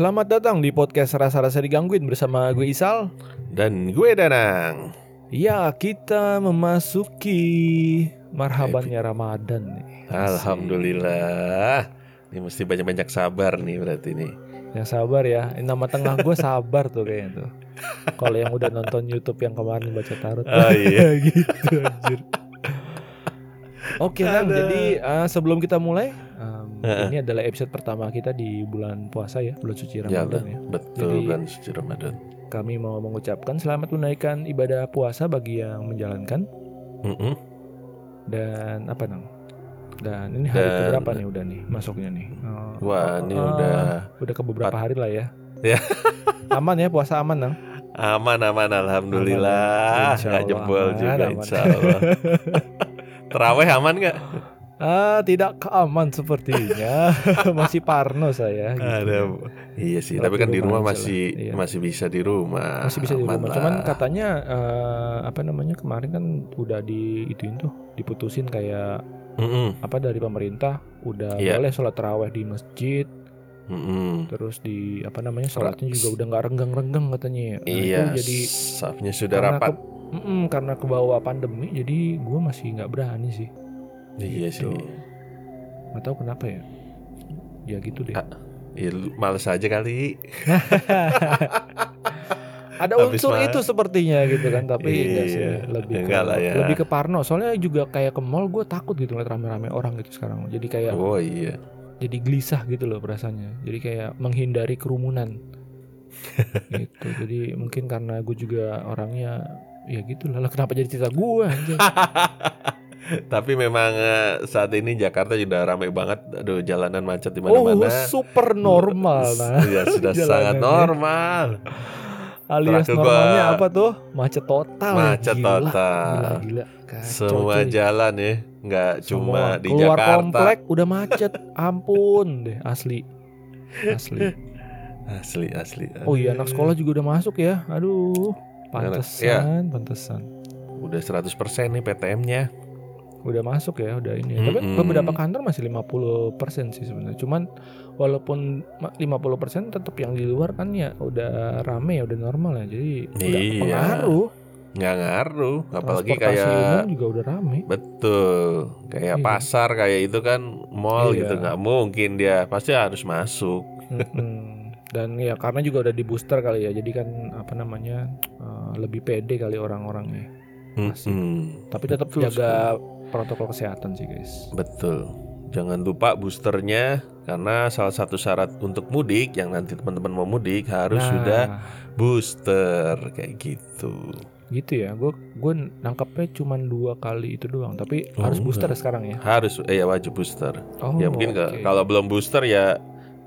selamat datang di podcast Rasa-Rasa Digangguin bersama gue Isal. Dan gue Danang. Ya kita memasuki marhabannya Ramadan nih. Alhamdulillah. Ini mesti banyak-banyak sabar nih berarti nih. Yang sabar ya. Ini Nama tengah gue sabar tuh kayaknya tuh. Kalau yang udah nonton Youtube yang kemarin baca tarot. Oh iya. Gitu anjir. Oke Nang, Ada. jadi eh, sebelum kita mulai Ini adalah episode pertama kita di bulan puasa ya Bulan suci Ya, Ramadan ya betul Jadi- kan suci Ramadan Kami mau mengucapkan selamat menunaikan ibadah puasa bagi yang menjalankan Mm-mm. Dan apa nang? Dan ini hari Dan- keberapa nih udah nih masuknya nih? Oh, Wah ini ah, udah udah ke beberapa hari lah ya. Ya. aman ya puasa aman nang. aman-aman Alhamdulillah Insya Nggak Allah jebol aman, juga aman. insya Allah Terawih aman nggak? Ah tidak keaman sepertinya. Masih parno saya. gitu. Ada Iya sih Kalau Tapi kan di rumah rumah masih Iya. Masih bisa di rumah Masih bisa di Aman rumah. lah. Cuman katanya eh, apa namanya kemarin kan udah di ituin tuh diputusin kayak Mm-mm. apa dari pemerintah udah Iya. boleh sholat taraweh di masjid Mm-mm. terus di apa namanya sholatnya juga udah nggak renggang-renggang katanya. Nah, Iya itu jadi Safnya sudah karena rapat ke- karena ke bawah pandemi jadi gue masih nggak berani sih Iya gitu. sih. Nggak tahu kenapa ya. Ya gitu deh. Ah, Ya, males aja kali. Ada habis unsur itu sepertinya gitu kan tapi enggak sih Iya, lebih ke, enggak lah ya. lebih ke parno. Soalnya juga kayak ke mall gue takut gitu ngeliat rame-rame orang gitu sekarang. Jadi kayak Oh iya. jadi gelisah gitu loh perasaannya. Jadi kayak menghindari kerumunan. Gitu. Jadi mungkin karena gue juga orangnya ya gitu lah. Lah, kenapa jadi cerita gue anjir Tapi memang eh, saat ini Jakarta sudah ramai banget. Aduh jalanan macet di oh mana-mana. super normal nah Ya sudah sangat normal. Alias Terakhir gua- normalnya apa tuh? Macet total. Macet Gila, total. gila gila. Kacau, Semua cuy. jalan ya nggak Semua. cuma di keluar Jakarta. komplek udah macet. Ampun deh asli. Asli. Asli asli oh iya anak sekolah juga udah masuk ya. Aduh Anak- ya. pantesan pantesan. Udah 100% nih PTM-nya udah masuk ya udah ini tapi Mm-mm. beberapa kantor masih 50% sih sebenarnya cuman walaupun ma- 50% tetap yang di luar kan ya udah rame ya udah normal ya jadi udah Iya. pengaruh Nggak ngaruh Apalagi kayak umum juga udah rame Betul, kayak Iya. pasar kayak itu kan mall Iya. gitu nggak mungkin dia pasti harus masuk. Mm-mm. dan ya karena juga udah di booster kali ya jadi kan apa namanya eh, lebih pede kali orang-orangnya Asik. Mm-mm. tapi tetap Betul jaga protokol kesehatan sih guys Betul. Jangan lupa boosternya karena salah satu syarat untuk mudik yang nanti teman-teman mau mudik harus Nah, sudah booster kayak gitu. gitu ya gue gue nangkapnya cuma dua kali itu doang tapi Oh, harus booster enggak. sekarang ya Harus eh ya wajib booster. oh ya mungkin oke. kalau belum booster ya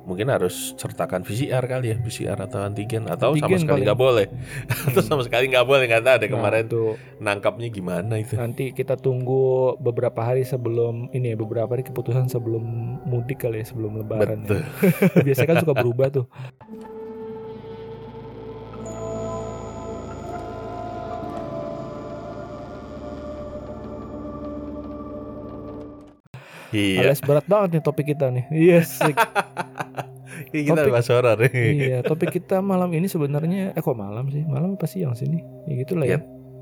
mungkin harus sertakan PCR kali ya PCR atau antigen atau sama Antigen sekali paling. nggak boleh. Atau sama sekali nggak boleh nggak tahu deh Nah, kemarin tuh, nangkapnya gimana itu. Nanti kita tunggu beberapa hari sebelum ini ya beberapa hari keputusan sebelum mudik kali ya sebelum lebaran ya. betul. Biasanya kan suka berubah tuh. Iya. Alias berat banget nih topik kita nih. Yes Ini kita topik- bahas horor. Iya topik kita malam ini sebenarnya eh kok malam sih? Malam apa siang sih nih ya gitulah ya. Iya,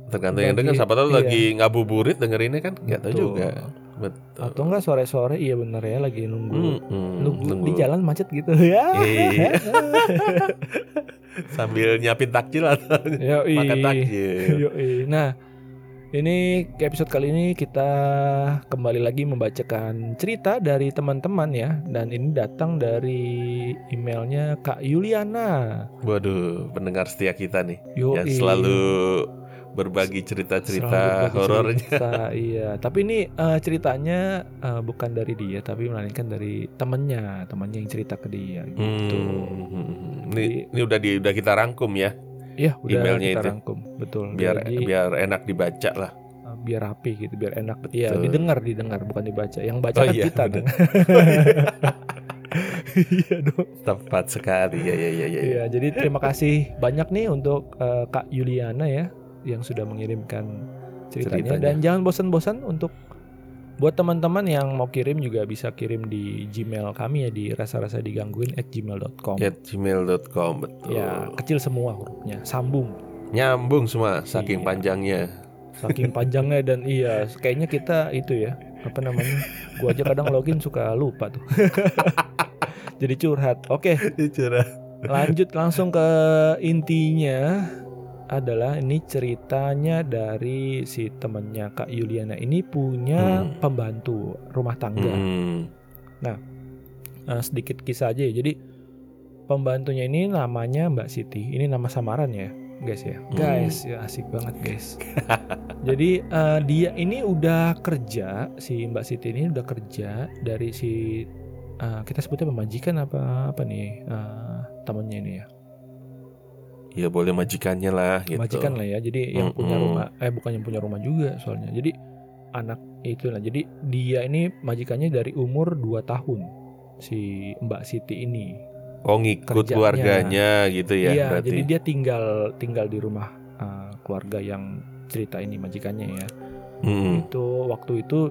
tergantung yang denger siapa tahu iya. lagi ngabuburit dengerinnya kan? Nggak tahu juga. Betul. Atau enggak sore-sore iya bener ya lagi nunggu Mm-mm, nunggu, nunggu. di jalan macet gitu. Ya. Iya. sambil nyiapin takjil atau Yoi. makan takjil. Yoi. Nah, ini episode kali ini kita kembali lagi membacakan cerita dari teman-teman ya dan ini datang dari emailnya Kak Yuliana. waduh pendengar setia kita nih Yoi. yang selalu berbagi cerita-cerita horornya cerita, iya, tapi ini eh, ceritanya eh, bukan dari dia tapi melainkan dari temennya, temannya yang cerita ke dia gitu. Hmm, ini, ini udah di, udah kita rangkum ya Iya, udah Emailnya kita itu. rangkum, betul. biar Jadi, biar enak dibaca lah eh, biar rapi gitu, biar enak. Iya, Betul. didengar, didengar, bukan dibaca. Yang baca Oh kan iya, kita. kan? Iya dong. tepat sekali ya ya ya ya Iya, jadi terima kasih banyak nih untuk eh, Kak Yuliana ya yang sudah mengirimkan ceritanya, Ceritanya. dan jangan bosan-bosan untuk Buat teman-teman yang mau kirim juga bisa kirim di Gmail kami ya di rasa-rasa digangguin at gmail.com. At gmail.com betul. Ya kecil semua hurufnya, sambung. Nyambung semua saking Iya. panjangnya. Saking panjangnya dan iya, kayaknya kita itu ya apa namanya? Gua aja kadang login suka lupa tuh. Jadi curhat. Oke, Cerah. lanjut langsung ke intinya adalah ini ceritanya dari si temennya Kak Yuliana ini punya Hmm. pembantu rumah tangga. Hmm. Eh, sedikit kisah aja ya. Jadi pembantunya ini namanya Mbak Siti. Ini nama samaran ya, guys ya. Guys, ya asik banget guys. Jadi eh, dia ini udah kerja si Mbak Siti ini udah kerja dari si eh, kita sebutnya pemajikan apa apa nih eh, temannya ini ya. Ya boleh majikannya lah gitu. Majikan lah ya. Jadi yang punya Mm-mm. rumah eh bukan yang punya rumah juga soalnya. Jadi anak itu lah. Jadi dia ini majikannya dari umur 2 tahun si Mbak Siti ini. Oh ngikut Kerjanya. keluarganya gitu ya iya, berarti. jadi dia tinggal tinggal di rumah uh, keluarga yang cerita ini majikannya ya. Mm-mm. Itu waktu itu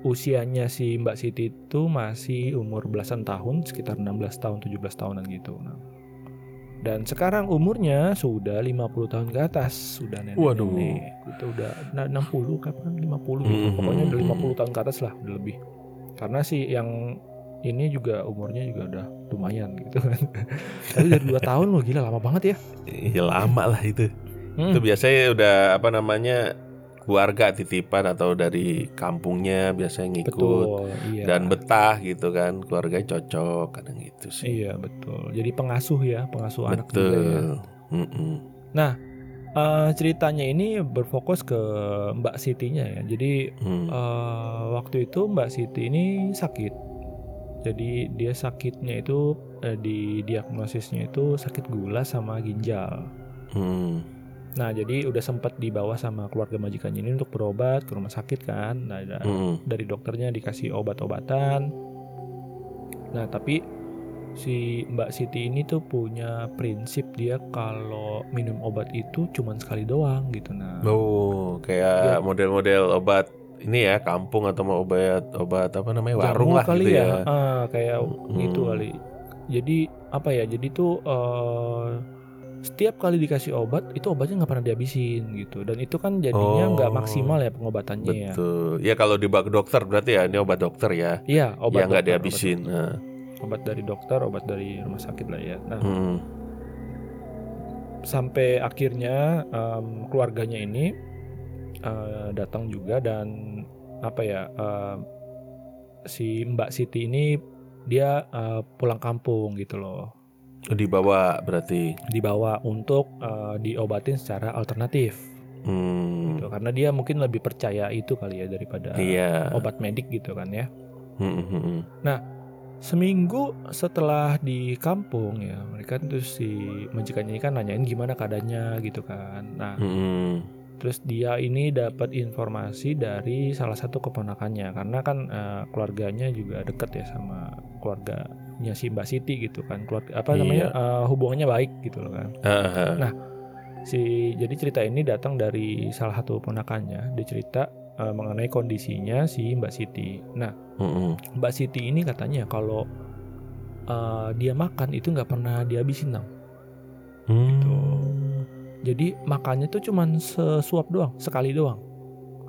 usianya si Mbak Siti itu masih umur belasan tahun, sekitar 16 tahun, 17 tahunan gitu. Nah, dan sekarang umurnya sudah 50 tahun ke atas, sudah nenek. Waduh. Itu udah na- 60 kapan 50 gitu. Mhm. Pokoknya udah 50 tahun ke atas lah, udah lebih. Karena si yang ini juga umurnya juga udah lumayan gitu kan. Tapi dari 2 tahun loh gila lama banget ya. Ya lama lah itu. Hmm. Itu biasanya udah apa namanya keluarga titipan atau dari kampungnya biasanya ngikut Betul, iya. dan betah gitu kan keluarganya cocok kadang gitu sih. Iya betul. Jadi pengasuh ya, pengasuh anak juga ya. Betul. Mm-mm. Eh, ceritanya ini berfokus ke Mbak Sitinya ya. Jadi Hmm. eh, waktu itu Mbak Siti ini sakit. Jadi dia sakitnya itu eh, di diagnosisnya itu sakit gula sama ginjal. Hmm. Nah jadi udah sempat dibawa sama keluarga majikannya ini untuk berobat ke rumah sakit kan. Nah Mm-mm. dari dokternya dikasih obat-obatan. Nah, tapi si Mbak Siti ini tuh punya prinsip dia kalau minum obat itu cuman sekali doang gitu. Nah, Oh, Ya. kayak model-model obat ini ya kampung atau mau obat obat apa namanya jamu warung lah kali gitu ya. ya. Ah, kayak Hmm. gitu kali. Jadi apa ya? Jadi tuh eh, setiap kali dikasih obat itu obatnya nggak pernah dihabisin gitu. Dan itu kan jadinya nggak Oh, maksimal ya pengobatannya ya. Betul. Ya kalau dibawa ke dokter berarti ya ini obat dokter ya. Iya, obat ya nggak dihabisin. Obat, Nah. obat dari dokter, obat dari rumah sakit lah ya. Nah, Mm. sampai akhirnya em, keluarganya ini eh, datang juga dan apa ya em, si Mbak Siti ini dia eh, pulang kampung gitu loh Dibawa berarti. dibawa untuk eh, diobatin secara alternatif Hmm. gitu karena dia mungkin lebih percaya itu kali ya daripada Iya. obat medik gitu kan ya Mm, mm, mm. seminggu setelah di kampung ya mereka tuh si majikannya ini kan nanyain gimana keadaannya gitu kan nah Mm, mm. Terus dia ini dapat informasi dari salah satu keponakannya karena kan eh, keluarganya juga deket ya sama keluarganya si Mbak Siti gitu kan. Keluarga apa Iya. namanya eh, hubungannya baik gitu loh kan. Ah. Nah, Si jadi cerita ini datang dari salah satu ponakannya. Dia cerita eh, mengenai kondisinya si Mbak Siti. Nah, mm. Mbak Siti ini katanya kalau eh, dia makan itu nggak pernah dihabisin tau. Hmm. Jadi makannya tuh cuman sesuap doang, sekali doang.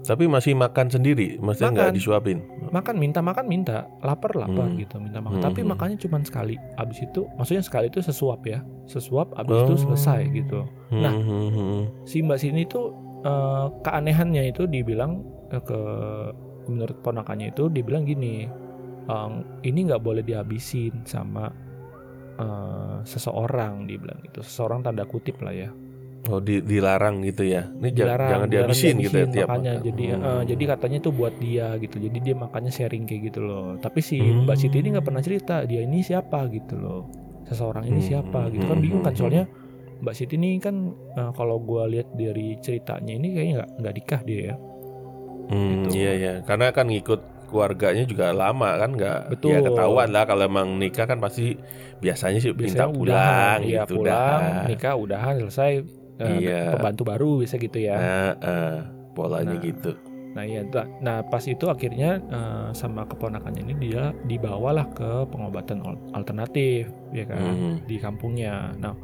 Tapi masih makan sendiri, maksudnya nggak disuapin. makan minta makan minta lapar lapar Hmm. gitu minta makan Hmm, tapi hmm. makannya cuma sekali abis itu maksudnya sekali itu sesuap ya sesuap abis itu Oh. selesai gitu Nah. Hmm, hmm, hmm. si mbak sini tuh eh, keanehannya itu dibilang eh, ke menurut ponakannya itu dibilang gini "Em, ini nggak boleh dihabisin sama eh, seseorang dibilang gitu seseorang tanda kutip lah ya Oh di- dilarang gitu ya. Ini Dilarang, jangan dihabisin gitu ya tiap makanya makan. jadi Hmm. eh, jadi katanya tuh buat dia gitu jadi dia makannya sharing kayak gitu loh tapi si Hmm. mbak Siti ini nggak pernah cerita dia ini siapa gitu loh seseorang ini Hmm, siapa gitu kan hmm, bingung kan hmm, soalnya mbak Siti ini kan eh, kalau gua lihat dari ceritanya ini kayaknya nggak nggak nikah dia ya Hmm, gitu. iya ya, karena kan ngikut keluarganya juga lama kan nggak Betul. ya ketahuan lah kalau emang nikah kan pasti biasanya sih minta pulang udahan iya gitu pulang dah. nikah udahan selesai Iya. pembantu baru bisa gitu ya Nah, eh, polanya Nah. gitu. Nah iya, nah pas itu akhirnya eh, sama keponakannya ini dia dibawalah ke pengobatan al- alternatif, ya kan, Mhm. di kampungnya. Nah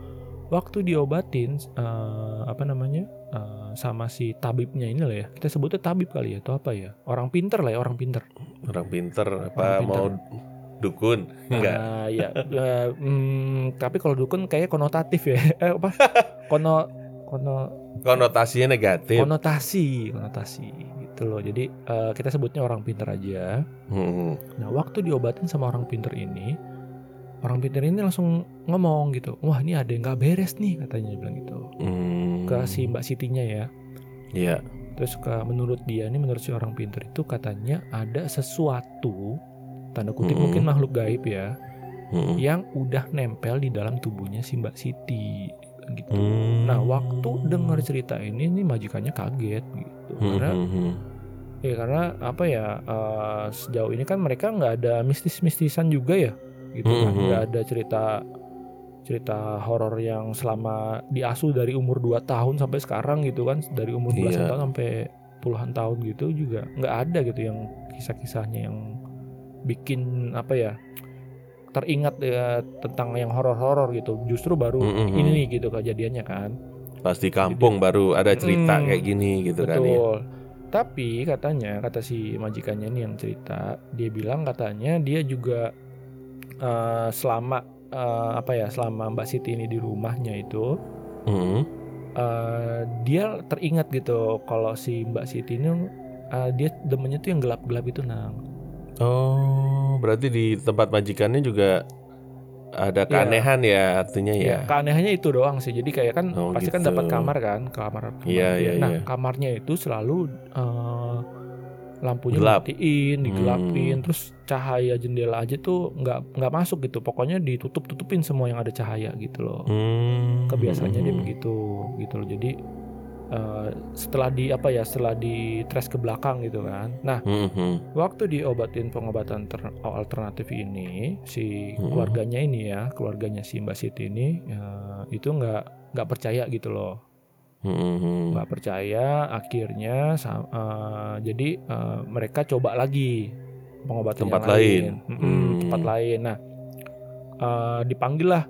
waktu diobatin eh, apa namanya eh, sama si tabibnya ini lah ya, kita sebutnya tabib kali ya, atau apa ya, orang pinter lah ya, orang pinter. Orang pinter apa Orang pinter. mau dukun? Enggak. Nah, ya, eh, mm, tapi kalau dukun kayak konotatif ya, eh, apa? Kono, kono, Konotasinya negatif. konotasi, konotasi gitu loh. Jadi eh, kita sebutnya orang pinter aja. Mhm. Nah, waktu diobatin sama orang pinter ini, orang pinter ini langsung ngomong gitu, wah ini ada yang nggak beres nih katanya dia bilang gitu Hmm. ke si Mbak Sitinya ya. Iya. Terus ke menurut dia nih, menurut si orang pinter itu katanya ada sesuatu tanda kutip Mm-mm. mungkin makhluk gaib ya, Mhm. yang udah nempel di dalam tubuhnya si Mbak Siti gitu. Hmm. Nah, waktu dengar cerita ini nih majikannya kaget gitu. Karena Mhm. ya karena apa ya eh, sejauh ini kan mereka nggak ada mistis-mistisan juga ya gitu kan. Mhm. Nggak ada cerita cerita horor yang selama diasuh dari umur 2 tahun sampai sekarang gitu kan dari umur belasan Iya. tahun sampai puluhan tahun gitu juga nggak ada gitu yang kisah-kisahnya yang bikin apa ya teringat ya tentang yang horor-horor gitu justru baru Mhm. ini nih gitu kejadiannya kan Pas di kampung baru ada cerita Hmm, kayak gini gitu kan ya. betul tapi katanya kata si majikannya nih yang cerita dia bilang katanya dia juga eh, selama eh, apa ya selama Mbak Siti ini di rumahnya itu Mhm. eh, dia teringat gitu kalau si Mbak Siti ini eh, dia demennya tuh yang gelap-gelap itu nang Oh, berarti di tempat majikannya juga ada keanehan ya artinya ya ya. keanehannya itu doang sih jadi kayak kan Oh, pasti kan gitu. dapat kamar kan kamar, Iya, dia. iya, nah iya. kamarnya itu selalu eh, lampunya Gelap. dimatiin digelapin Hmm. terus cahaya jendela aja tuh nggak nggak masuk gitu pokoknya ditutup tutupin semua yang ada cahaya gitu loh Hmm. kebiasaannya dia Mhm. begitu gitu loh jadi eh, setelah di apa ya setelah di trace ke belakang gitu kan nah Mhm. waktu diobatin pengobatan ter- alternatif ini si Hmm. keluarganya ini ya keluarganya si Mbak Siti ini eh, itu nggak nggak percaya gitu loh Mhm. nggak percaya akhirnya eh, jadi eh, mereka coba lagi pengobatan Tempat yang lain. Mm-mm, Hmm. tempat lain nah eh, dipanggil lah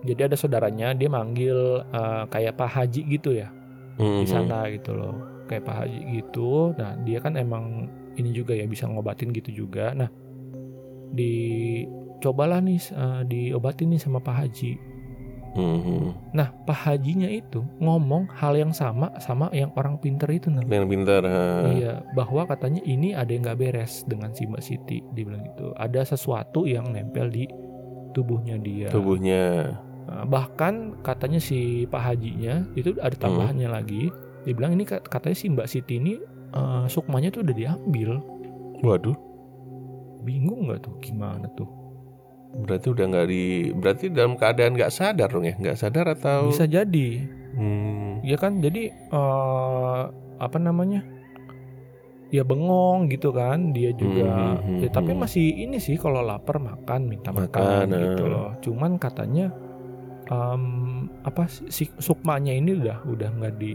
jadi ada saudaranya dia manggil eh, kayak Pak Haji gitu ya di Mhm. sana gitu loh kayak Pak Haji gitu nah dia kan emang ini juga ya bisa ngobatin gitu juga nah dicobalah nih eh, diobatin nih sama Pak Haji Mhm. nah Pak Hajinya itu ngomong hal yang sama sama yang orang pinter itu nah Yang pintar. ha. Iya, bahwa katanya ini ada yang nggak beres dengan si Mbak Siti, dia bilang gitu. Ada sesuatu yang nempel di tubuhnya dia. Tubuhnya. Nah, bahkan katanya si Pak Hajinya itu ada Hmm. tambahannya lagi. Dia bilang ini kat- katanya si Mbak Siti ini eh, sukmanya tuh udah diambil. Waduh. Bingung nggak tuh gimana tuh? Berarti udah nggak di. Berarti dalam keadaan nggak sadar dong ya? Nggak sadar atau? Bisa jadi, Hmm. ya kan? Jadi eh, apa namanya? Ya bengong gitu kan, dia juga. Hmm, hmm, ya, tapi hmm. masih ini sih kalau lapar makan, minta makan, Makan, gitu eh. loh. Cuman katanya em, apa sih, si sukmanya ini udah udah nggak di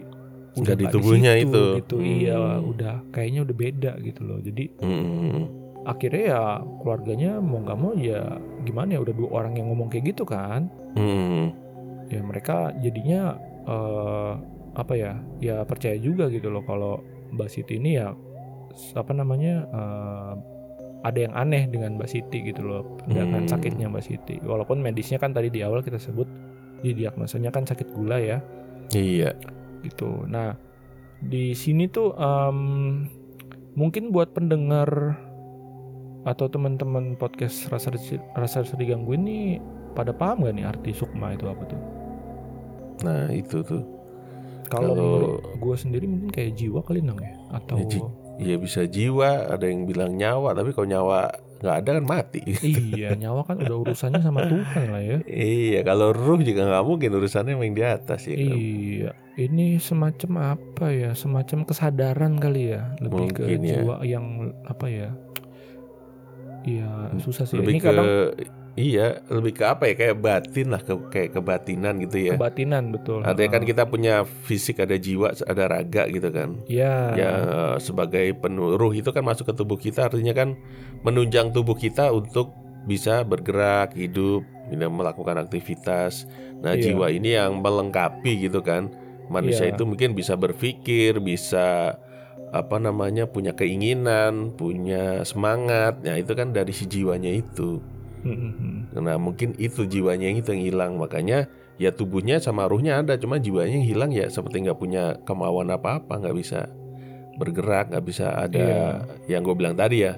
Nggak di tubuhnya situ, itu. gitu. Iya, Hmm. udah kayaknya udah beda gitu loh. Jadi Mhm. akhirnya ya keluarganya mau nggak mau ya gimana ya udah dua orang yang ngomong kayak gitu kan. Mhm. ya mereka jadinya eh, apa ya ya percaya juga gitu loh kalau Mbak Siti ini ya apa namanya eh, ada yang aneh dengan Mbak Siti gitu loh dengan Hmm. sakitnya Mbak Siti walaupun medisnya kan tadi di awal kita sebut di diagnosanya kan sakit gula ya Iya. gitu nah di sini tuh em, mungkin buat pendengar atau teman-teman podcast rasa rasa digangguin nih pada paham gak nih arti sukma itu apa tuh Nah itu tuh. Kalau gue sendiri mungkin kayak jiwa kali nang ya atau Ya, ji- Iya bisa jiwa, ada yang bilang nyawa, tapi kalau nyawa nggak ada kan mati. iya nyawa kan udah urusannya sama Tuhan lah ya. iya, kalau ruh juga nggak mungkin urusannya main di atas ya. kan? Iya, ini semacam apa ya? Semacam kesadaran kali ya, lebih ke Mungkin ya. jiwa yang apa ya? Iya susah sih. Lebih ini ke kadang Iya, lebih ke apa ya? Kayak batin lah, ke, kayak kebatinan gitu ya. Kebatinan betul. Artinya kan Heeh. kita punya fisik, ada jiwa, ada raga gitu kan. Iya. Ya sebagai penuruh itu kan masuk ke tubuh kita, artinya kan menunjang tubuh kita untuk bisa bergerak, hidup, melakukan aktivitas. Nah Iya. jiwa ini yang melengkapi gitu kan. Manusia Iya. itu mungkin bisa berpikir, bisa apa namanya punya keinginan, punya semangat. Nah itu kan dari si jiwanya itu. Mm-mm. Nah mungkin itu jiwanya yang itu yang hilang makanya ya tubuhnya sama ruhnya ada cuma jiwanya yang hilang ya seperti nggak punya kemauan apa-apa nggak bisa bergerak nggak bisa ada yang gue bilang tadi ya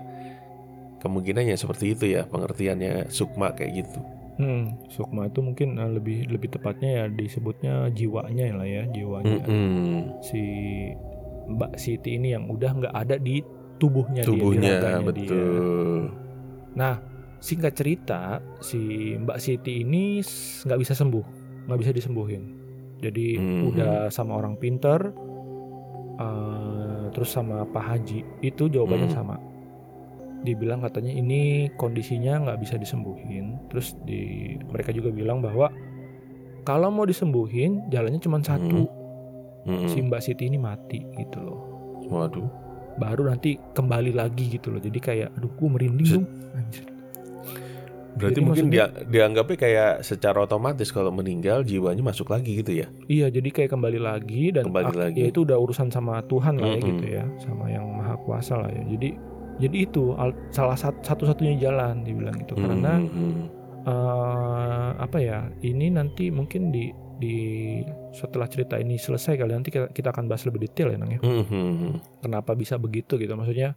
kemungkinannya seperti itu ya pengertiannya sukma kayak gitu. Hmm, sukma itu mungkin eh, lebih lebih tepatnya ya disebutnya jiwanya lah ya jiwanya Mm-mm. si Mbak Siti ini yang udah nggak ada di tubuhnya, dia, di Tubuhnya raganya dia. betul. Nah, singkat cerita si Mbak Siti ini nggak bisa sembuh, nggak bisa disembuhin. Jadi Mhm. udah sama orang pinter, eh, terus sama Pak Haji itu jawabannya Mhm. sama. Dibilang katanya ini kondisinya nggak bisa disembuhin. Terus di mereka juga bilang bahwa kalau mau disembuhin jalannya cuma satu, Mm-mm. si Mbak Siti ini mati gitu loh. Waduh. Baru nanti kembali lagi gitu loh. Jadi kayak aduh gue merinding dong. Berarti Jadi mungkin dia dianggapnya kayak secara otomatis kalau meninggal jiwanya masuk lagi gitu ya. Iya, jadi kayak kembali lagi dan Kembali lagi. ya itu udah urusan sama Tuhan lah ya Mm-mm. gitu ya, sama yang maha kuasa lah ya. Jadi jadi itu al- salah sat- satu-satunya jalan dibilang itu karena Mm-mm. eh, apa ya? Ini nanti mungkin di di setelah cerita ini selesai kali nanti kita, kita akan bahas lebih detail ya Nang ya. Mm-mm. Kenapa bisa begitu gitu? Maksudnya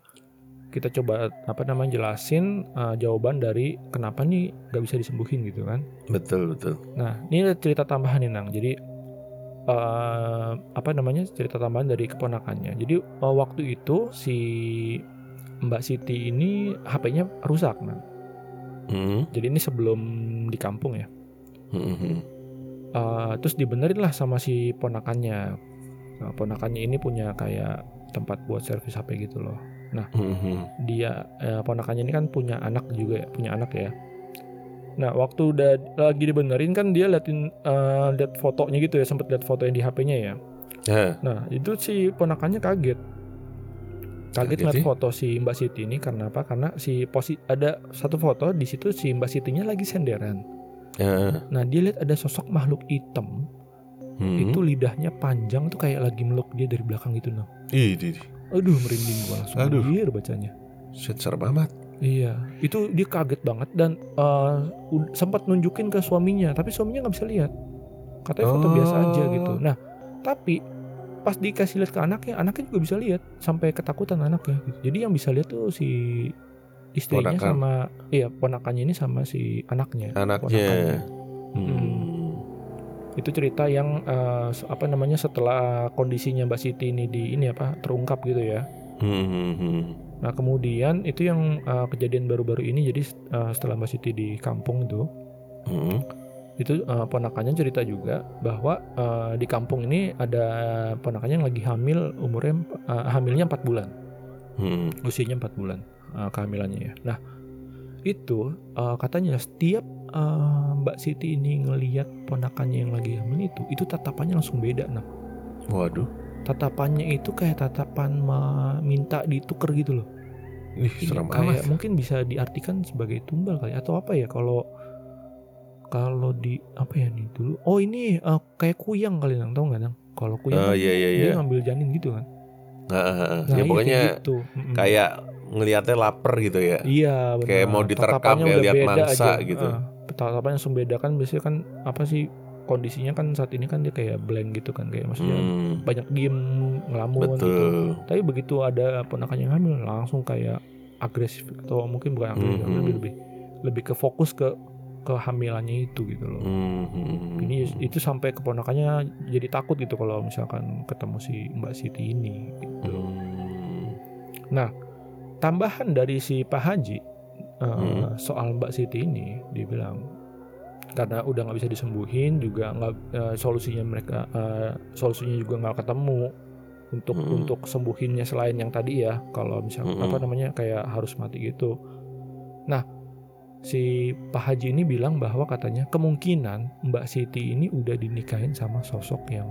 kita coba apa namanya jelasin eh, jawaban dari kenapa nih gak bisa disembuhin gitu kan. Betul betul. Nah, ini ada cerita tambahan nih, Nang. Jadi eh, apa namanya? Cerita tambahan dari keponakannya. Jadi eh, waktu itu si Mbak Siti ini HP-nya rusak, Nang. Mm-mm. Jadi ini sebelum di kampung ya. Mm-mm. Eh, terus dibenerin lah sama si ponakannya. Nah, ponakannya ini punya kayak tempat buat servis HP gitu loh. Mm-mm. Dia eh, ponakannya ini kan punya anak juga ya, punya anak ya. Nah, waktu udah lagi dibenerin kan dia liatin eh, liat fotonya gitu ya, sempet liat foto yang di HP-nya ya. Nah, Nah, itu si ponakannya kaget. Kaget Kaget ngeliat sih. foto si Mbak Siti ini karena apa? Karena si posi ada satu foto di situ si Mbak Sitinya lagi senderan. ya. Nah, dia lihat ada sosok makhluk hitam, Mm. itu lidahnya panjang tuh kayak lagi meluk dia dari belakang gitu, nah. Ih, di. Aduh, merinding gua langsung. Aduh. Anjir bacanya. Set serem amat. Iya, itu dia kaget banget dan ud- sempat nunjukin ke suaminya, tapi suaminya nggak bisa lihat. Katanya foto Oh. biasa aja gitu. Nah, tapi pas dikasih lihat ke anaknya, anaknya juga bisa lihat sampai ketakutan anaknya. Gitu. Jadi yang bisa lihat tuh si istrinya Ponakan. sama iya ponakannya ini sama si anaknya. Anaknya. Ponakannya. Hmm. Itu cerita yang se- apa namanya setelah kondisinya Mbak Siti ini di ini apa terungkap gitu ya. Hmm, hmm. Nah kemudian itu yang eh, kejadian baru-baru ini jadi eh, setelah Mbak Siti di kampung itu Hmm. itu eh, ponakannya cerita juga bahwa eh, di kampung ini ada ponakannya yang lagi hamil umurnya eh, hamilnya 4 bulan Hmm. usianya 4 bulan eh, kehamilannya ya. Nah itu eh, katanya setiap eh, Mbak Siti ini ngelihat ponakannya yang lagi hamil itu itu tatapannya langsung beda nah Waduh. tatapannya itu kayak tatapan minta ditukar gitu loh. Ih, Ini serem kayak amat. mungkin bisa diartikan sebagai tumbal kali atau apa ya kalau kalau di apa ya nih dulu oh ini eh, kayak kuyang kali nang tau nggak nang kalau kuyang kan iya iya dia iya. ngambil janin gitu kan Ah, ah, ah. nah ya iya, pokoknya kayak gitu kayak ngelihatnya lapar gitu ya. iya benar kayak mau diterkam, kayak lihat mangsa aja. gitu. Eh, tatapannya langsung beda kan biasanya kan apa sih kondisinya kan saat ini kan dia kayak blank gitu kan kayak maksudnya Hmm. banyak diem ngelamun gitu Betul. tapi begitu ada ponakan yang hamil langsung kayak agresif atau mungkin bukan agresif Mhm. lebih lebih lebih ke fokus ke kehamilannya itu gitu loh Hmm, hmm, ini hmm. itu sampai keponakannya jadi takut gitu kalau misalkan ketemu si Mbak Siti ini gitu. Hmm. tambahan dari si Pak Haji eh, Hmm. soal Mbak Siti ini dibilang karena udah nggak bisa disembuhin juga nggak eh, solusinya mereka eh, solusinya juga nggak ketemu untuk Hmm. untuk sembuhinnya selain yang tadi ya kalau misalnya Hmm. apa namanya kayak harus mati gitu nah si Pak Haji ini bilang bahwa katanya kemungkinan Mbak Siti ini udah dinikahin sama sosok yang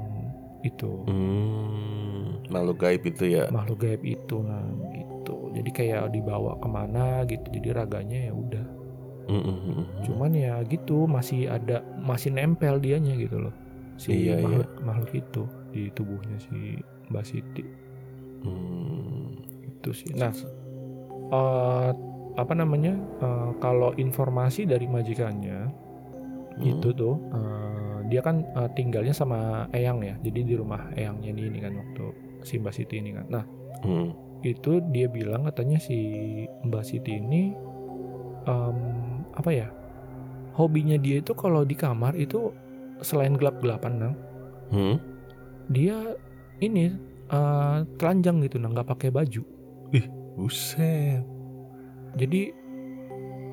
itu Hmm, makhluk gaib itu ya. makhluk gaib itu nah gitu jadi kayak dibawa ke mana gitu jadi raganya ya udah Mm, mm, mm, mm. cuman ya gitu masih ada masih nempel dianya gitu loh si Iya, iya. makhluk makhluk itu di tubuhnya si Mbak Siti Hmm. itu sih nah eh, apa namanya eh, kalau informasi dari majikannya Hmm. itu tuh eh, dia kan eh, tinggalnya sama Eyang ya jadi di rumah Eyangnya ini, ini kan waktu si Mbak Siti ini kan nah Hmm. Itu dia bilang katanya si Mbak Siti ini em, apa ya hobinya dia itu kalau di kamar itu selain gelap-gelapan nang Hmm. dia ini eh, telanjang gitu nang nggak pakai baju Buset. jadi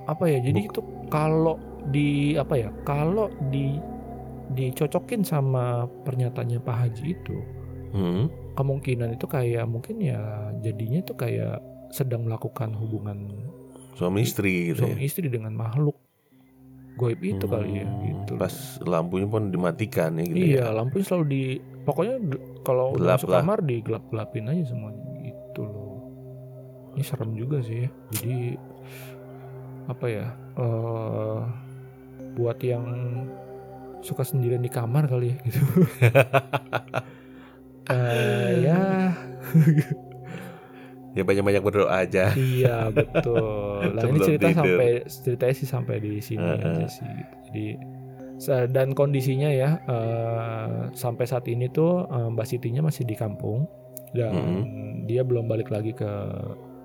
apa ya jadi Buk- itu kalau di apa ya kalau di dicocokin sama pernyataannya Pak Haji itu Hmm. Kemungkinan itu kayak mungkin ya jadinya tuh kayak sedang melakukan hubungan Suami istri gitu suami ya. istri dengan makhluk goib itu kali ya Hmm, gitu. Pas lampunya pun dimatikan ya gitu iya ya. lampunya selalu di pokoknya kalau Gelap masuk lah. kamar digelap gelapin aja semuanya gitu loh ini serem juga sih ya. jadi apa ya eh buat yang suka sendirian di kamar kali ya gitu Eh, ya Ya banyak-banyak berdoa aja. iya betul nah ini cerita tidur. sampai ceritanya sih sampai di sini Heeh. aja sih jadi dan kondisinya ya eh, sampai saat ini tuh eh, Mbak Sitinya masih di kampung dan Mhm. dia belum balik lagi ke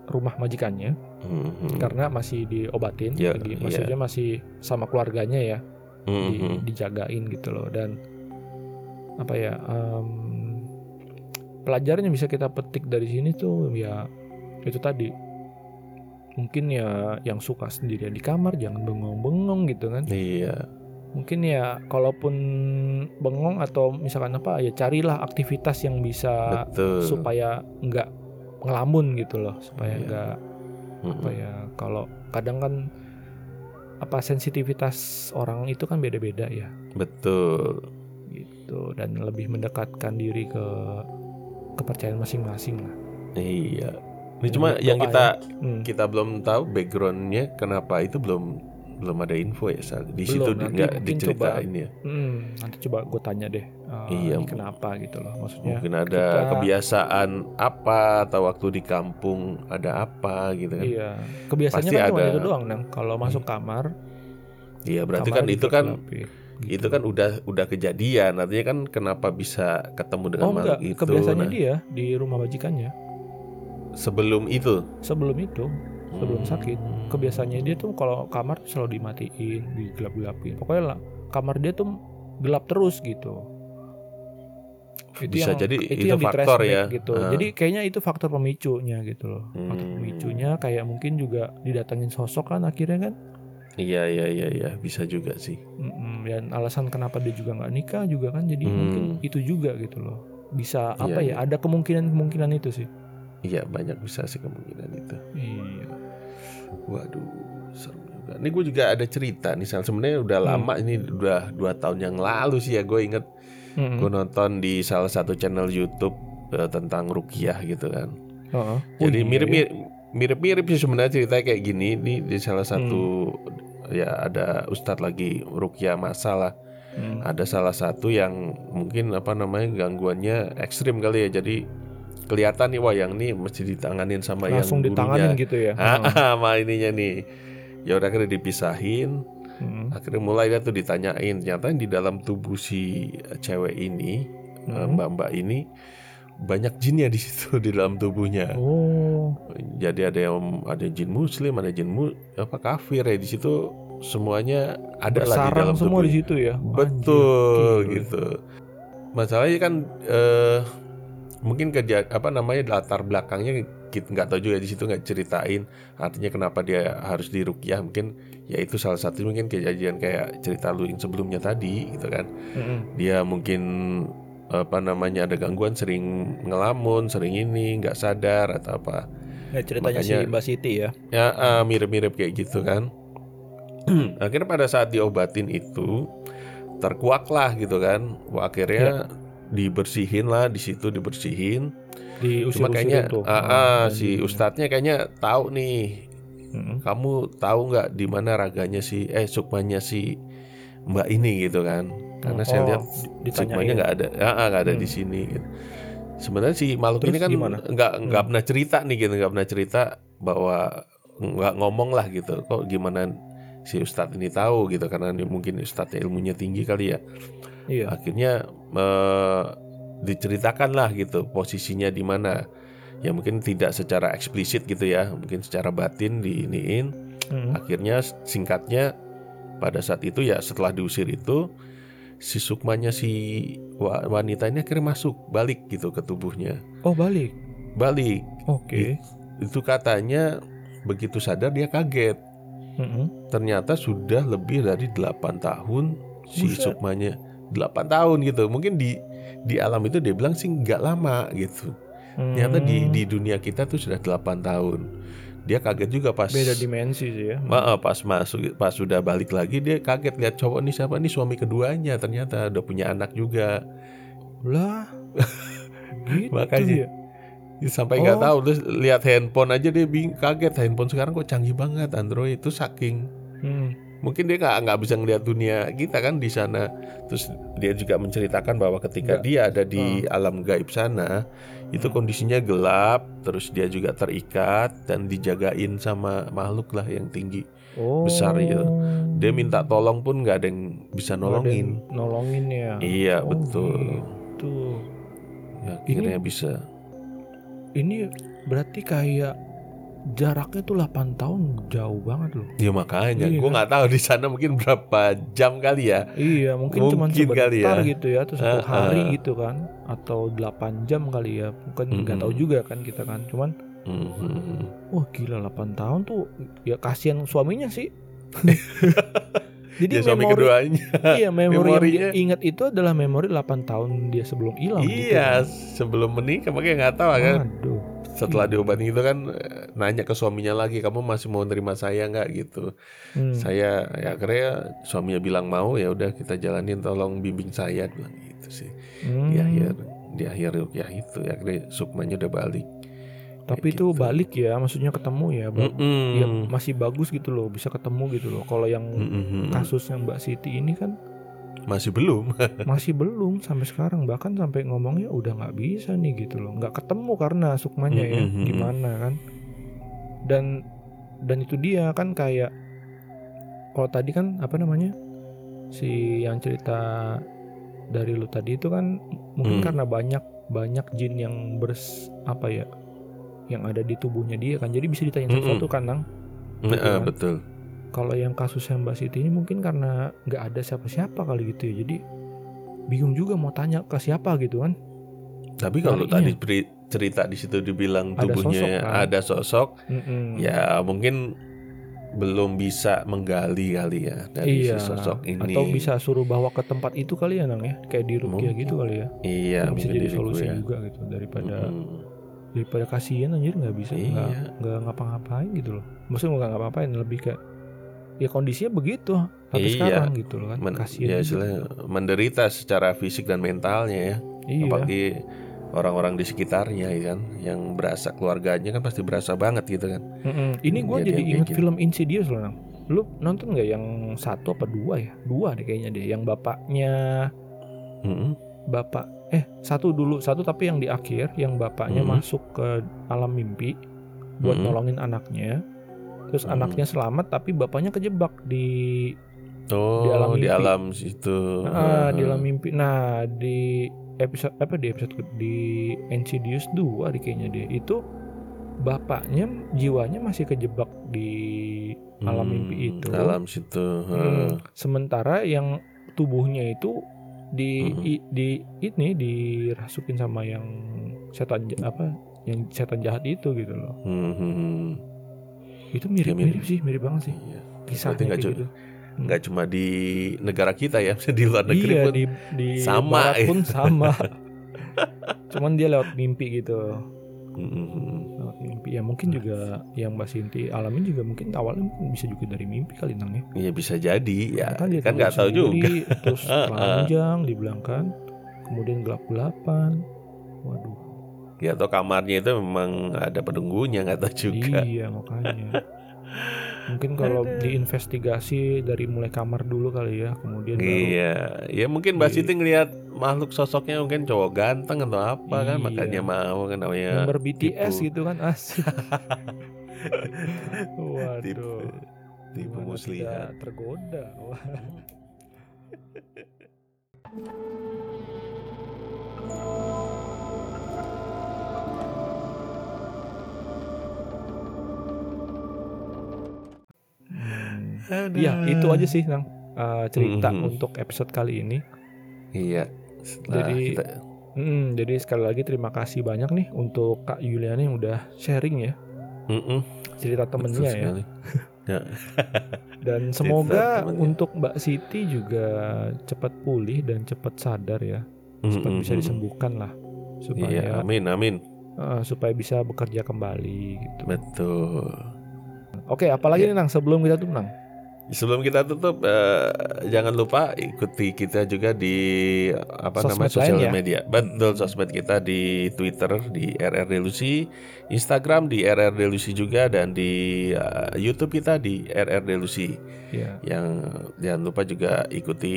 rumah majikannya Hmm. karena masih diobatin Ya, lagi iya. maksudnya masih sama keluarganya ya Hmm, di- hmm. dijagain gitu loh dan apa ya em, pelajaran yang bisa kita petik dari sini tuh ya itu tadi mungkin ya yang suka sendirian di kamar jangan bengong-bengong gitu kan Iya. mungkin ya kalaupun bengong atau misalkan apa ya carilah aktivitas yang bisa Betul. supaya nggak ngelamun gitu loh supaya Iya. nggak Hmm, apa ya kalau kadang kan apa sensitivitas orang itu kan beda-beda ya Betul. gitu dan lebih mendekatkan diri ke kepercayaan masing-masing lah. Iya. Ini Ya, cuma yang ya. kita Hmm. kita belum tahu backgroundnya kenapa itu belum belum ada info ya Sal. di Belum, situ nggak diceritain ya Hmm, nanti coba gue tanya deh. uh, Iya, kenapa gitu loh maksudnya. mungkin ada kita- kebiasaan apa atau waktu di kampung ada apa gitu kan Iya. Kebiasaannya Pasti kan cuma ada. itu doang, Nang. Kalau masuk kamar, iya berarti kamar kan itu kan digelap-gelapin, gitu. itu kan udah udah kejadian artinya kan kenapa bisa ketemu dengan Oh enggak, makhluk itu kebiasaannya Nah, dia di rumah majikannya sebelum itu sebelum itu, sebelum Hmm. sakit. Kebiasaannya dia tuh kalau kamar selalu dimatiin, digelap-gelapin. Pokoknya lah, kamar dia tuh gelap terus gitu. Bisa jadi itu yang di-trace faktor ya. gitu. Ah. Jadi kayaknya itu faktor pemicunya gitu loh. Faktor Hmm. pemicunya kayak mungkin juga didatengin sosok kan akhirnya kan. Iya iya iya iya bisa juga sih Mm-mm, dan alasan kenapa dia juga nggak nikah juga kan jadi Hmm. mungkin itu juga gitu loh. Bisa Iya, apa iya. ya? Ada kemungkinan-kemungkinan itu sih. iya banyak bisa sih kemungkinan itu Iya. waduh serem juga ini gue juga ada cerita nih sebenarnya udah Hmm. lama ini udah dua tahun yang lalu sih ya gue inget Mm-mm. gue nonton di salah satu channel YouTube eh, tentang rukiah gitu kan Heeh. Oh Jadi iya, mirip-mirip sih sebenarnya ceritanya kayak gini. Ini di salah satu ya ada ustadz lagi rukyah masalah. ya. Mm. Ada salah satu yang mungkin apa namanya gangguannya ekstrim kali ya. Jadi kelihatan nih wah yang nih mesti ditanganin sama Langsung yang ditanganin gurunya. gitu ya. Heeh. sama ininya nih. Ya udah akhirnya dipisahin. Mm. Akhirnya mulai dia tuh ditanyain. Ternyata di dalam tubuh si cewek ini, eh, Mm. mbak-mbak ini banyak jinnya di situ di dalam tubuhnya. Oh. Jadi ada yang ada jin muslim, ada jin mu, apa kafir ya di situ semuanya ada lah di dalam semua tubuh. di situ ya. Betul Anjir, gitu. Masalahnya kan eh, mungkin kerja apa namanya latar belakangnya kita nggak tahu juga di situ nggak ceritain artinya kenapa dia harus dirukyah mungkin ya itu salah satu mungkin kejadian kayak cerita lu yang sebelumnya tadi gitu kan Mm-mm. dia mungkin apa namanya ada gangguan sering ngelamun sering ini nggak sadar atau apa Ya, ceritanya Makanya- si Mbak Siti ya. ya ah, mirip-mirip kayak gitu kan akhirnya pada saat diobatin itu terkuaklah gitu kan. Wah, akhirnya dibersihin lah di situ dibersihin. Diusir Cuma kayaknya tuh. ah, dan si di- ustadznya kayaknya tahu nih. Mm-mm. Kamu tahu nggak di mana raganya si eh sukmanya si Mbak ini gitu kan? Karena saya Oh, lihat di- sukmanya ditanyain. nggak ada, ah, ah, nggak ada di Hmm. sini. gitu. Sebenarnya si makhluk Terus ini kan nggak nggak Hmm. pernah cerita nih gitu, nggak pernah cerita bahwa nggak ngomong lah gitu. Kok gimana si ustadz ini tahu gitu? Karena mungkin ustadznya ilmunya tinggi kali ya. Iya. Akhirnya eh, diceritakan lah gitu posisinya di mana. Ya mungkin tidak secara eksplisit gitu ya, mungkin secara batin diiniin. Mm. Akhirnya singkatnya pada saat itu ya setelah diusir itu si sukmanya si wa- wanita ini akhirnya masuk balik gitu ke tubuhnya. Oh balik. Balik. Oke. Itu katanya begitu sadar dia kaget. Mm-mm. Ternyata sudah lebih dari 8 tahun si Buset. sukmanya 8 tahun gitu. Mungkin di di alam itu dia bilang sih nggak lama gitu. Ternyata di Hmm. di dunia kita tuh sudah 8 tahun. Dia kaget juga pas beda dimensi sih ya. Ma- pas masuk pas sudah balik lagi dia kaget lihat cowok ini siapa nih suami keduanya ternyata udah punya anak juga Lah. gitu Makanya. ya. sampai nggak Oh. tahu terus lihat handphone aja dia bing kaget handphone sekarang kok canggih banget Android itu saking Hmm. mungkin dia nggak nggak bisa ngelihat dunia kita kan di sana terus dia juga menceritakan bahwa ketika dia ada di alam gaib sana itu Hmm. kondisinya gelap terus dia juga terikat dan dijagain sama makhluk lah yang tinggi Oh. Besar gitu. dia minta tolong pun nggak ada yang bisa ada yang nolongin Nolongin ya. iya Oh, betul Gitu. ya, akhirnya bisa Ini berarti kayak jaraknya tuh 8 tahun jauh banget loh. ya makanya Iya gue kan? nggak tahu di sana mungkin berapa jam kali ya Iya, mungkin, cuma Mungkin sebentar kali ya. gitu ya, atau satu Ah, hari ah. gitu kan, atau 8 jam kali ya. Bukan nggak Mm-mm. tahu juga kan kita kan. Cuman Mhm. wah gila 8 tahun tuh ya kasihan suaminya sih. Jadi ya suami memori keduanya iya memori yang memorinya. dia ingat itu adalah memori 8 tahun dia sebelum hilang gitu. iya sebelum menikah makanya nggak tahu kan. Setelah Iya. diobatin itu kan eh, nanya ke suaminya lagi kamu masih mau nerima saya nggak gitu Hmm. saya ya akhirnya suaminya bilang mau ya udah kita jalanin tolong bimbing saya bilang gitu sih Hmm. di akhir di akhir ya itu ya akhirnya sukmanya udah balik Tapi Kayak itu gitu. balik ya, maksudnya ketemu ya. Ya masih bagus gitu loh, bisa ketemu gitu loh. Kalau yang Mm-mm. kasusnya Mbak Siti ini kan masih belum masih belum sampai sekarang bahkan sampai ngomongnya udah nggak bisa nih gitu loh nggak ketemu karena sukmanya ya Mm-mm. gimana kan dan dan itu dia kan kayak kalau tadi kan apa namanya si yang cerita dari lu tadi itu kan mungkin Hmm. karena banyak banyak jin yang bers apa ya yang ada di tubuhnya dia kan jadi bisa ditanya Mm-mm. sesuatu kan Nang Nah, kan? betul kalau yang kasusnya Mbak Siti ini mungkin karena nggak ada siapa-siapa kali gitu ya. Jadi bingung juga mau tanya ke siapa gitu kan. Tapi kalau tadi cerita di situ dibilang Ada tubuhnya sosok, kan? ada sosok ya mungkin belum bisa menggali kali ya dari iya. si sosok ini. Atau bisa suruh bawa ke tempat itu kali ya nang ya? Kayak di Rukia gitu kali ya? Iya Kan bisa jadi solusi ya. juga gitu daripada Mm-mm. daripada kasihan anjir nggak bisa nggak Iya. nggak ngapa-ngapain gitu loh. Maksudnya nggak ngapa-ngapain lebih kayak ya kondisinya begitu sampai Iya. sekarang gitu loh kan Men- ya juga. istilahnya menderita secara fisik dan mentalnya ya iya apalagi orang-orang di sekitarnya ya kan yang berasa keluarganya kan pasti berasa banget gitu kan Mm-mm. ini gue Iya, jadi kayak inget gitu. film Insidious loh nang lu nonton nggak yang satu apa dua ya dua deh kayaknya deh yang bapaknya Mm-mm. bapak eh satu dulu satu tapi yang di akhir yang bapaknya Mhm. masuk ke alam mimpi buat Mhm. nolongin anaknya terus Mhm. anaknya selamat tapi bapaknya kejebak di oh Di alam di mimpi. alam situ ah, di alam mimpi nah di episode apa di episode di Insidious 2 di kayaknya deh itu bapaknya jiwanya masih kejebak di alam Hmm, mimpi itu alam situ Hmm, sementara yang tubuhnya itu di Mhm. i- di ini dirasukin sama yang setan apa yang setan jahat itu gitu loh Hmm, hmm, hmm. Itu mirip Ya, mirip. mirip sih mirip banget sih Iya. kisahnya nggak gitu nggak cuma di negara kita ya di luar negeri iya pun di di sama, ya. pun sama cuman dia lewat mimpi gitu Hmm, hmm, hmm. lewat mimpi ya mungkin juga yang Mbak Sinti alamin juga mungkin awalnya mungkin bisa juga dari mimpi kali nang ya Iya bisa jadi ya. Kan nggak tahu juga. terus Heeh. telanjang dibilang kan kemudian gelap gelapan waduh Ya atau kamarnya itu memang ada penunggunya nggak tahu juga. iya makanya mungkin kalau diinvestigasi dari mulai kamar dulu kali ya kemudian baru Iya, ya mungkin Mbak. Siti ngelihat makhluk sosoknya mungkin cowok ganteng atau apa kan Iya. makanya mau kan namanya member BTS tipu. gitu kan asik tipu waduh tipu Gimana muslihat. tidak tergoda Wah. Aduh. Iya, itu aja sih, Nang. Uh, cerita Mhm. untuk episode kali ini. Iya. Jadi, kita- Hmm, jadi sekali lagi terima kasih banyak nih untuk Kak Yuliana yang udah sharing ya Mm-mm, cerita betul temennya ya. sekali. Dan semoga untuk Mbak Siti juga cepat pulih dan cepat sadar ya, cepat Mm-mm, bisa mm-mm. disembuhkan lah Iya, supaya amin amin. uh, supaya bisa bekerja kembali gitu. Betul. Oke, apalagi Iya. nih Nang sebelum kita tuh Nang? Sebelum kita tutup, eh, jangan lupa ikuti kita juga di apa Sosmed namanya sosial ya? media. Betul, sosmed kita di Twitter di RR Delusi, Instagram di RR Delusi juga dan di eh, YouTube kita di RR Delusi. Ya. Yang jangan lupa juga ikuti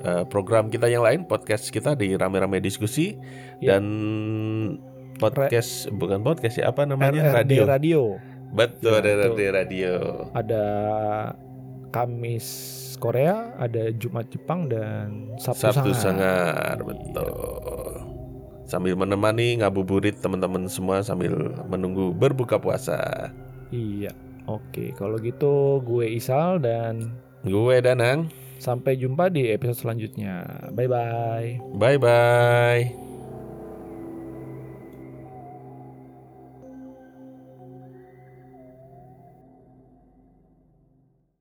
eh, program kita yang lain, podcast kita di Rame-rame Diskusi Ya. dan podcast bukan podcast ya apa namanya RRD radio. Radio. Betul, Ya, RRD betul. Radio. Ada Kamis Korea, ada Jumat Jepang dan Sabtu, Sabtu Sangar. Sangar, betul. Sambil menemani ngabuburit teman-teman semua sambil menunggu berbuka puasa. Iya. Oke, kalau gitu gue Isal dan Gue Danang, sampai jumpa di episode selanjutnya. Bye bye. bye bye.